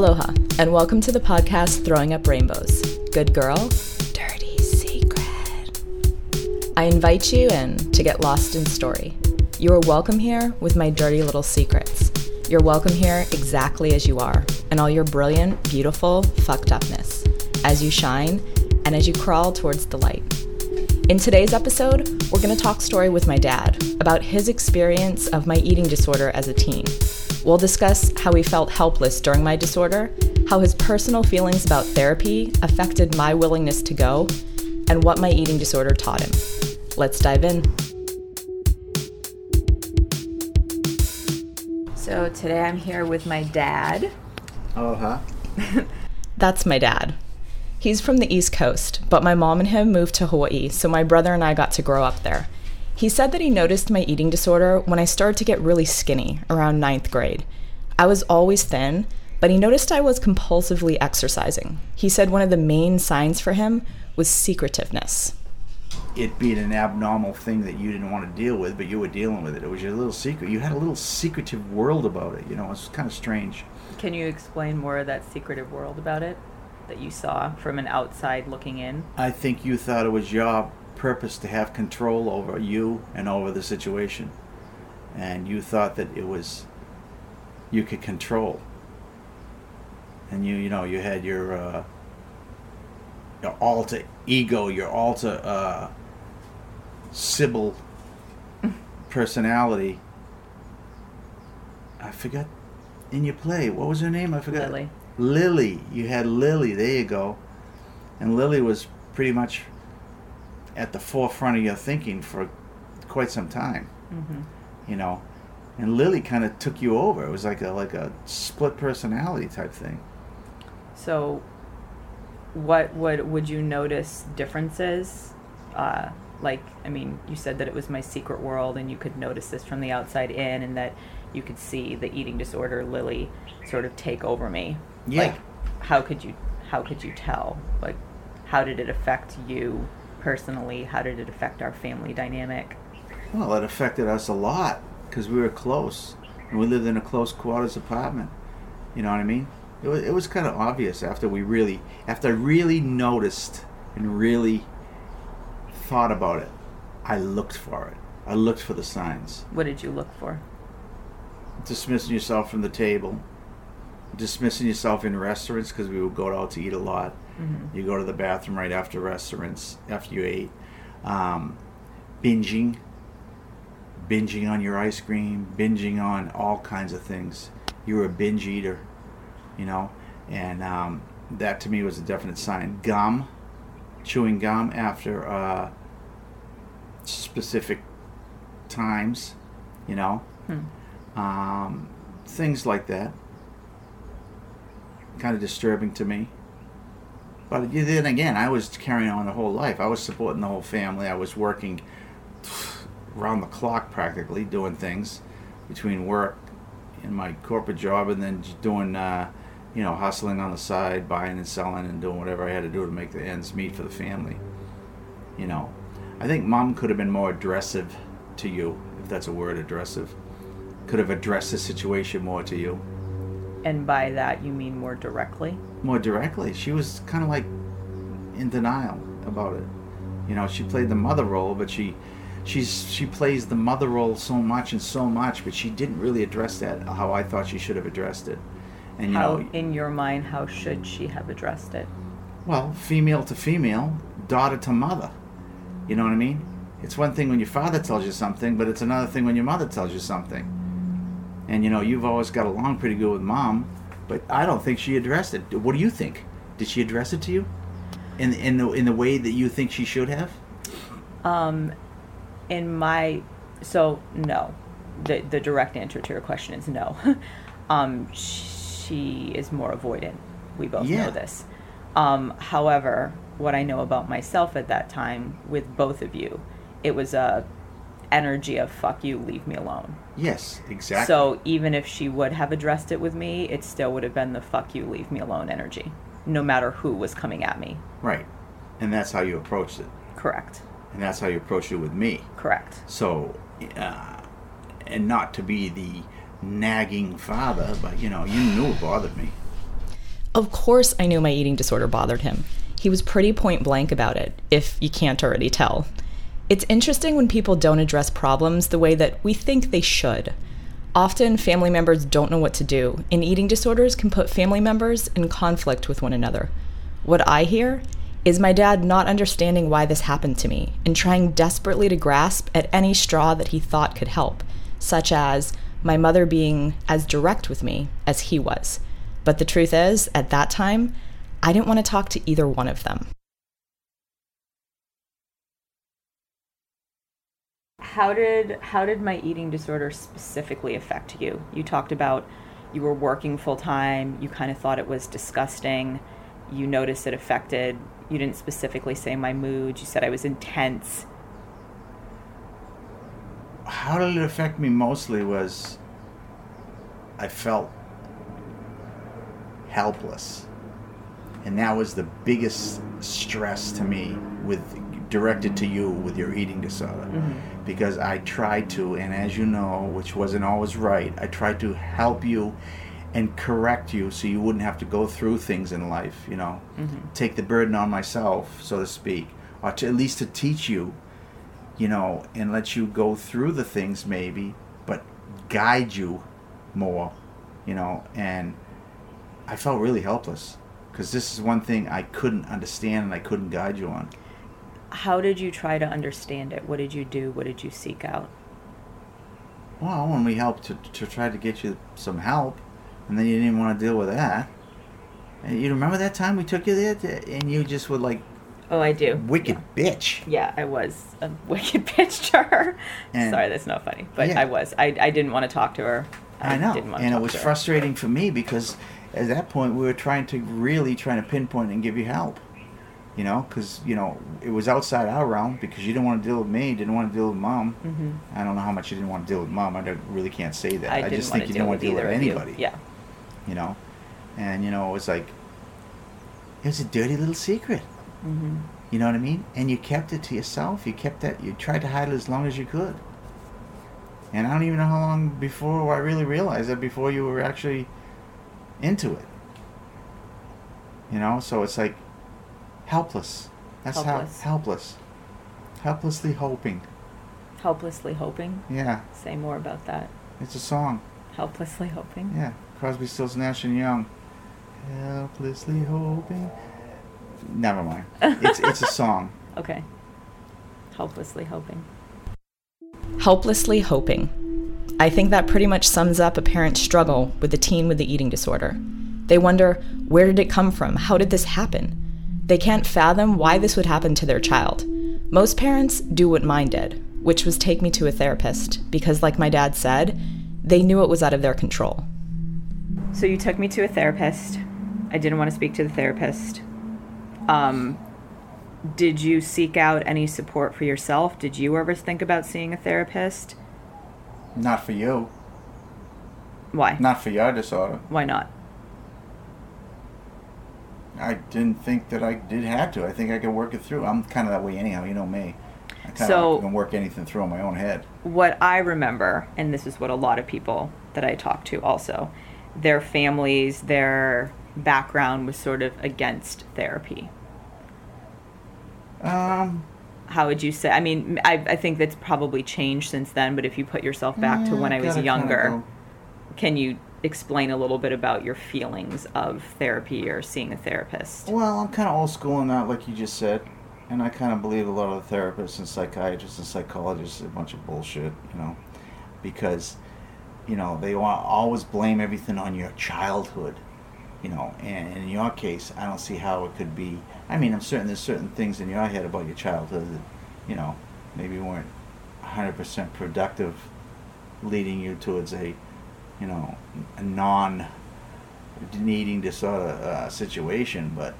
Aloha, and welcome to the podcast Throwing Up Rainbows. Good girl, dirty secret. I invite you in to get lost in story. You are welcome here with my dirty little secrets. You're welcome here exactly as you are, and all your brilliant, beautiful, fucked upness, as you shine and as you crawl towards the light. In today's episode, we're going to talk story with my dad about his experience of my eating disorder as a teen. We'll discuss how he felt helpless during my disorder, how his personal feelings about therapy affected my willingness to go, and what my eating disorder taught him. Let's dive in. So today I'm here with my dad. Oh, huh? That's my dad. He's from the East Coast, but my mom and him moved to Hawaii, so my brother and I got to grow up there. He said that he noticed my eating disorder when I started to get really skinny around ninth grade. I was always thin, but he noticed I was compulsively exercising. He said one of the main signs for him was secretiveness. It being an abnormal thing that you didn't want to deal with, but you were dealing with it. It was your little secret. You had a little secretive world about it. You know, it's kind of strange. Can you explain more of that secretive world about it that you saw from an outside looking in? I think you thought it was your purpose to have control over you and over the situation. And you thought that it was you could control. And you, you know, you had your uh, your alter ego, your alter uh, Sybil personality. I forgot in your play. What was her name? I forgot. Lily. Lily. You had Lily. There you go. And Lily was pretty much at the forefront of your thinking for quite some time. Mm-hmm. You know, and Lily kind of took you over. It was like a like a split personality type thing. So, what would would you notice differences? Uh, like, I mean, you said that it was my secret world, and you could notice this from the outside in, and that you could see the eating disorder Lily sort of take over me. Yeah. Like, how could you how could you tell? Like, how did it affect you personally? How did it affect our family dynamic? Well, it affected us a lot because we were close and we lived in a close quarters apartment. You know what I mean? It was, it was kind of obvious after we really, after I really noticed and really thought about it. I looked for it. I looked for the signs. What did you look for? Dismissing yourself from the table, dismissing yourself in restaurants because we would go out to eat a lot. Mm-hmm. You go to the bathroom right after restaurants, after you ate. Um, binging, binging on your ice cream, binging on all kinds of things. You were a binge eater, you know, and um, that to me was a definite sign. Gum, chewing gum after uh, specific times, you know, Hmm. um, things like that. Kind of disturbing to me. But then again, I was carrying on the whole life. I was supporting the whole family. I was working around the clock practically, doing things between work and my corporate job, and then doing, uh, you know, hustling on the side, buying and selling, and doing whatever I had to do to make the ends meet for the family. You know, I think mom could have been more aggressive to you, if that's a word, aggressive. Could have addressed the situation more to you. And by that, you mean more directly? more directly. She was kind of like in denial about it. You know, she played the mother role, but she she's she plays the mother role so much and so much, but she didn't really address that how I thought she should have addressed it. And you how, know, in your mind, how should she have addressed it? well, female to female, daughter to mother. You know what I mean? It's one thing when your father tells you something, but it's another thing when your mother tells you something. And you know, you've always got along pretty good with mom, but I don't think she addressed it. What do you think? Did she address it to you? In in the in the way that you think she should have? Um, in my, so no, the the direct answer to your question is no. um, she is more avoidant. We both Yeah. know this. Um, however, what I know about myself at that time with both of you, it was a energy of "fuck you, leave me alone." Yes, exactly. So even if she would have addressed it with me, it still would have been the "fuck you, leave me alone" energy, no matter who was coming at me. right, and that's how you approached it, Correct. and that's how you approached it with me. Correct. So, uh, and not to be the nagging father, but you know, you knew it bothered me. Of course, I knew my eating disorder bothered him. He was pretty point blank about it, if you can't already tell. It's interesting when people don't address problems the way that we think they should. Often, family members don't know what to do, and eating disorders can put family members in conflict with one another. What I hear is my dad not understanding why this happened to me and trying desperately to grasp at any straw that he thought could help, such as my mother being as direct with me as he was. But the truth is, at that time, I didn't want to talk to either one of them. How did how did my eating disorder specifically affect you? You talked about you were working full time, you kind of thought it was disgusting. You noticed it affected you didn't specifically say my mood. You said I was intense. How did it affect me mostly was I felt helpless. And that was the biggest stress to me with directed to you with your eating disorder. Mm-hmm. Because I tried to and as you know, which wasn't always right, I tried to help you and correct you so you wouldn't have to go through things in life, you know. Mm-hmm. Take the burden on myself, so to speak, or to at least to teach you, you know, and let you go through the things maybe, but guide you more, you know, and I felt really helpless because this is one thing I couldn't understand and I couldn't guide you on. How did you try to understand it? What did you do? What did you seek out? Well, when we helped to, to try to get you some help, and then you didn't want to deal with that. And you remember that time we took you there, to, and you just would like, "Oh, I do." Wicked yeah. bitch. Yeah, I was a wicked bitch to her. And Sorry, that's not funny, but yeah. I was. I, I didn't want to talk to her. I, I know, and it was frustrating for me because at that point we were trying to really trying to pinpoint and give you help. You know, because you know it was outside our realm because you didn't want to deal with me, didn't want to deal with mom. Mm-hmm. I don't know how much you didn't want to deal with mom. I really can't say that. I, I just think you didn't want to deal with anybody. Yeah you know, and you know it was like it was a dirty little secret. Mm-hmm. You know what I mean? And you kept it to yourself. You kept that. You tried to hide it as long as you could. And I don't even know how long before I really realized that before you were actually into it. You know, so it's like helpless. That's helpless. how helpless. Helplessly hoping. Helplessly hoping. Yeah. Say more about that. It's a song. Helplessly hoping. Yeah. Crosby, Stills, Nash and Young. Helplessly hoping. Never mind. It's it's a song. Okay. Helplessly hoping. Helplessly hoping. I think that pretty much sums up a parent's struggle with a teen with the eating disorder. They wonder, where did it come from? How did this happen? They can't fathom why this would happen to their child. Most parents do what mine did, which was take me to a therapist, because, like my dad said, they knew it was out of their control. So you took me to a therapist. I didn't want to speak to the therapist. Um, did you seek out any support for yourself? Did you ever think about seeing a therapist? Not for you. Why? Not for your disorder. Why not? I didn't think that I did have to. I think I could work it through. I'm kind of that way anyhow. You know me. I kind so, of can work anything through in my own head. What I remember, and this is what a lot of people that I talk to also, their families, their background was sort of against therapy? Um, how would you say? I mean, I, I think that's probably changed since then. But if you put yourself back to when I was younger, can you explain a little bit about your feelings of therapy or seeing a therapist? Well, I'm kind of old school in that, like you just said, and I kind of believe a lot of the therapists and psychiatrists and psychologists are a bunch of bullshit, you know, because you know they want always blame everything on your childhood you know and in your case i don't see how it could be i mean i'm certain there's certain things in your head about your childhood that you know maybe weren't 100% productive leading you towards a you know a non needing disorder uh, situation but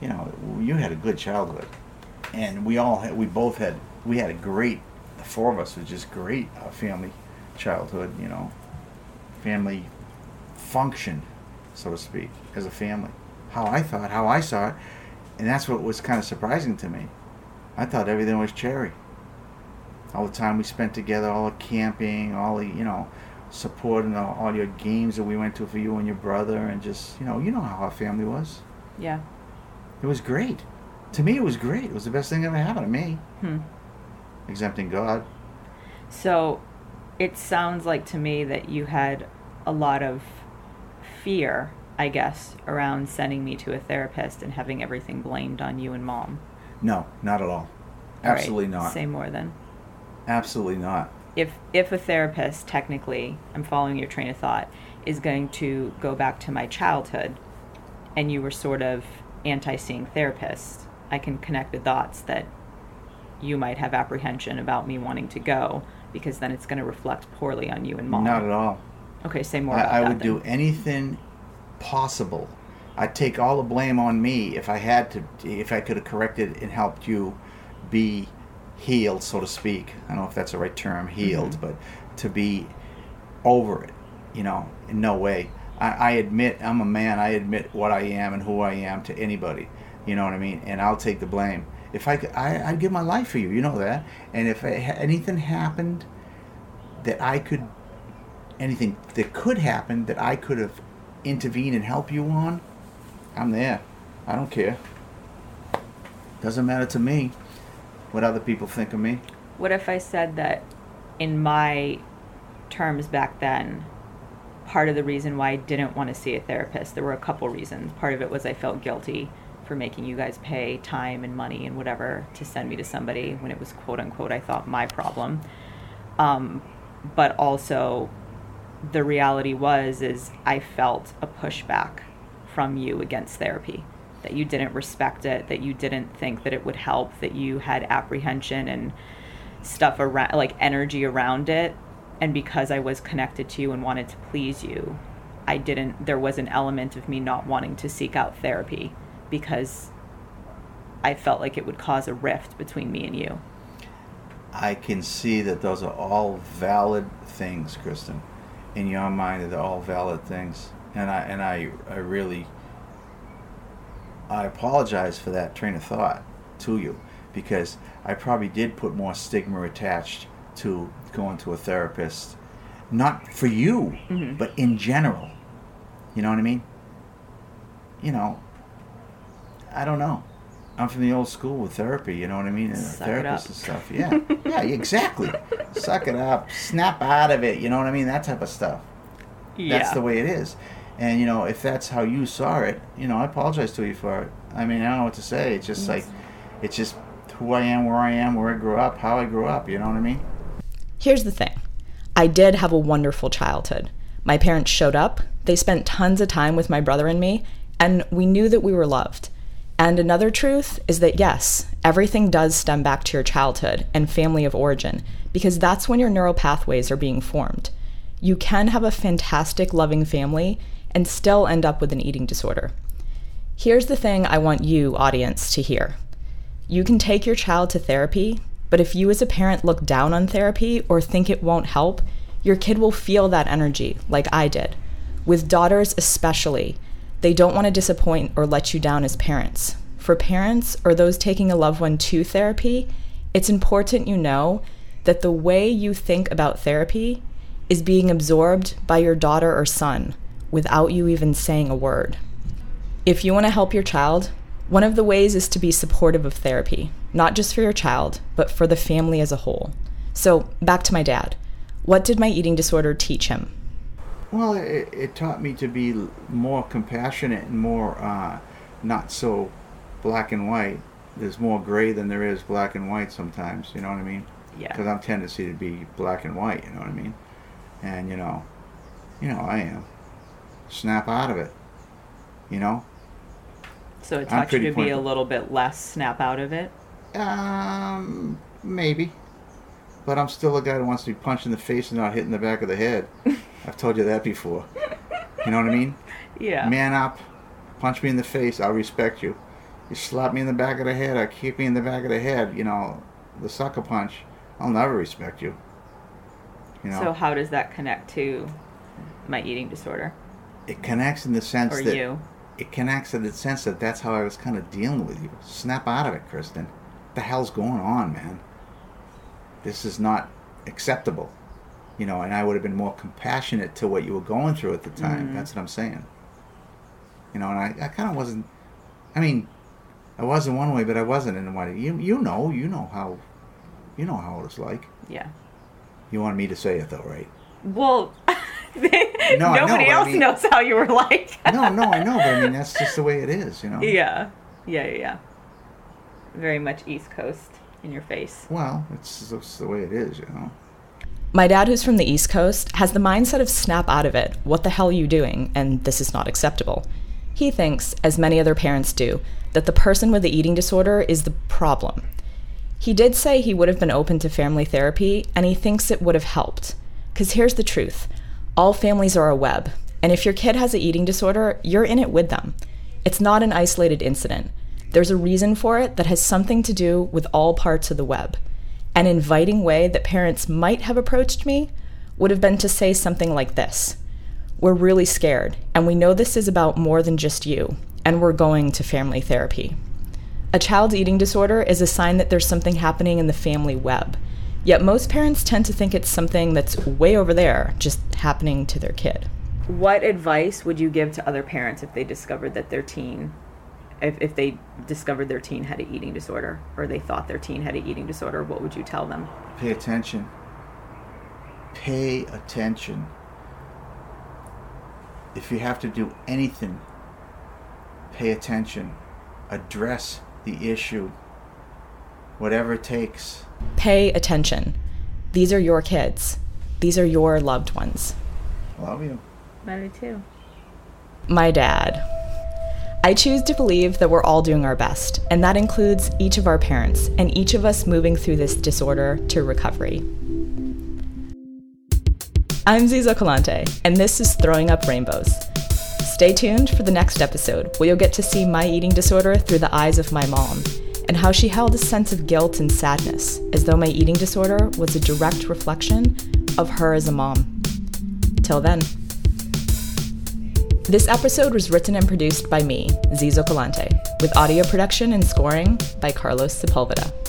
you know you had a good childhood and we all had, we both had we had a great the four of us was just great uh, family childhood, you know, family function, so to speak, as a family. How I thought, how I saw it, and that's what was kind of surprising to me. I thought everything was cherry. All the time we spent together, all the camping, all the, you know, supporting all, all your games that we went to for you and your brother, and just you know, you know how our family was. Yeah. It was great. To me, it was great. It was the best thing that ever happened to me, Hmm. exempting God. So it sounds like to me that you had a lot of fear, I guess, around sending me to a therapist and having everything blamed on you and mom. No, not at all. All right, Absolutely not. Say more then. Absolutely not. If if a therapist technically, I'm following your train of thought, is going to go back to my childhood and you were sort of anti-seeing therapist, I can connect the dots that you might have apprehension about me wanting to go because then it's going to reflect poorly on you and mom. Not at all. Okay, say more I, I would then. do anything possible. I'd take all the blame on me if I had to, if I could have corrected and helped you be healed, so to speak. I don't know if that's the right term, healed, Mhm. but to be over it, you know, in no way. I, I admit I'm a man. I admit what I am and who I am to anybody. You know what I mean? And I'll take the blame. If I, could, I I'd give my life for you. You know that. And if I, anything happened that I could anything that could happen that I could have intervened and help you on, I'm there. I don't care. Doesn't matter to me what other people think of me. What if I said that in my terms back then, part of the reason why I didn't want to see a therapist, there were a couple reasons. Part of it was I felt guilty for making you guys pay time and money and whatever to send me to somebody when it was quote unquote I thought my problem. Um, but also the reality was is I felt a pushback from you against therapy that you didn't respect it that you didn't think that it would help that you had apprehension and stuff around like energy around it and because I was connected to you and wanted to please you I didn't there was an element of me not wanting to seek out therapy because I felt like it would cause a rift between me and you I can see that those are all valid things, Kristen. In your mind, they're all valid things, and I and I I really I apologize for that train of thought to you because I probably did put more stigma attached to going to a therapist, not for you, Mhm. but in general. You know what I mean? You know, I don't know. I'm from the old school with therapy, you know what I mean? And Suck it therapists up. and stuff. Yeah. yeah, exactly. Suck it up. Snap out of it, you know what I mean? That type of stuff. Yeah. That's the way it is. And you know, if that's how you saw it, you know, I apologize to you for it. I mean, I don't know what to say. It's just like it's just who I am, where I am, where I grew up, how I grew up, you know what I mean? Here's the thing I did have a wonderful childhood. My parents showed up, they spent tons of time with my brother and me, and we knew that we were loved. And another truth is that yes, everything does stem back to your childhood and family of origin, because that's when your neural pathways are being formed. You can have a fantastic, loving family and still end up with an eating disorder. Here's the thing I want you, audience, to hear. You can take your child to therapy, but if you as a parent look down on therapy or think it won't help, your kid will feel that energy, like I did. With daughters, especially, they don't want to disappoint or let you down as parents. For parents or those taking a loved one to therapy, it's important you know that the way you think about therapy is being absorbed by your daughter or son without you even saying a word. If you want to help your child, one of the ways is to be supportive of therapy, not just for your child, but for the family as a whole. So, back to my dad. What did my eating disorder teach him? Well, it, it taught me to be more compassionate and more uh, not so black and white. There's more gray than there is black and white sometimes. You know what I mean? Yeah. Because I'm tendency to be black and white. You know what I mean? And you know, you know I am. Snap out of it. You know. So taught you to be a little bit less snap out of it. Um, maybe. But I'm still a guy who wants to be punched in the face and not hit in the back of the head. I've told you that before. You know what I mean? Yeah. Man up, punch me in the face, I'll respect you. You slap me in the back of the head or kick me in the back of the head, you know, the sucker punch, I'll never respect you. You know, So how does that connect to my eating disorder it connects in the sense or that you? it connects in the sense that that's how I was kind of dealing with you. Snap out of it, Kristen. What the hell's going on, man? This is not acceptable. you know, and I would have been more compassionate to what you were going through at the time. Mhm. That's what I'm saying. You know, and I, I kind of wasn't. I mean, I was in one way, but I wasn't in one. You you know you know how, you know how it was like. Yeah. You wanted me to say it though, right? Well, I know, nobody I else mean- knows how you were like. no, no, I know, but I mean that's just the way it is, you know. Yeah. Yeah, yeah, yeah. Very much East Coast in your face. Well, it's just the way it is, you know. My dad, who's from the East Coast, has the mindset of snap out of it. What the hell are you doing? And this is not acceptable. He thinks, as many other parents do, that the person with the eating disorder is the problem. He did say he would have been open to family therapy, and he thinks it would have helped. Because here's the truth all families are a web, and if your kid has an eating disorder, you're in it with them. It's not an isolated incident. There's a reason for it that has something to do with all parts of the web. An inviting way that parents might have approached me would have been to say something like this We're really scared, and we know this is about more than just you, and we're going to family therapy. A child's eating disorder is a sign that there's something happening in the family web. Yet most parents tend to think it's something that's way over there, just happening to their kid. What advice would you give to other parents if they discovered that their teen, if, if they discovered their teen had an eating disorder or they thought their teen had an eating disorder? What would you tell them? Pay attention. Pay attention. If you have to do anything, pay attention. Address the issue. Whatever it takes. Pay attention. These are your kids. These are your loved ones. Love you. I do too. My dad. I choose to believe that we're all doing our best, and that includes each of our parents and each of us moving through this disorder to recovery. I'm Ziza Kalante, and this is Throwing Up Rainbows. Stay tuned for the next episode, where you'll get to see my eating disorder through the eyes of my mom, and how she held a sense of guilt and sadness, as though my eating disorder was a direct reflection of her as a mom. Till then. This episode was written and produced by me, Zizo Calante, with audio production and scoring by Carlos Sepulveda.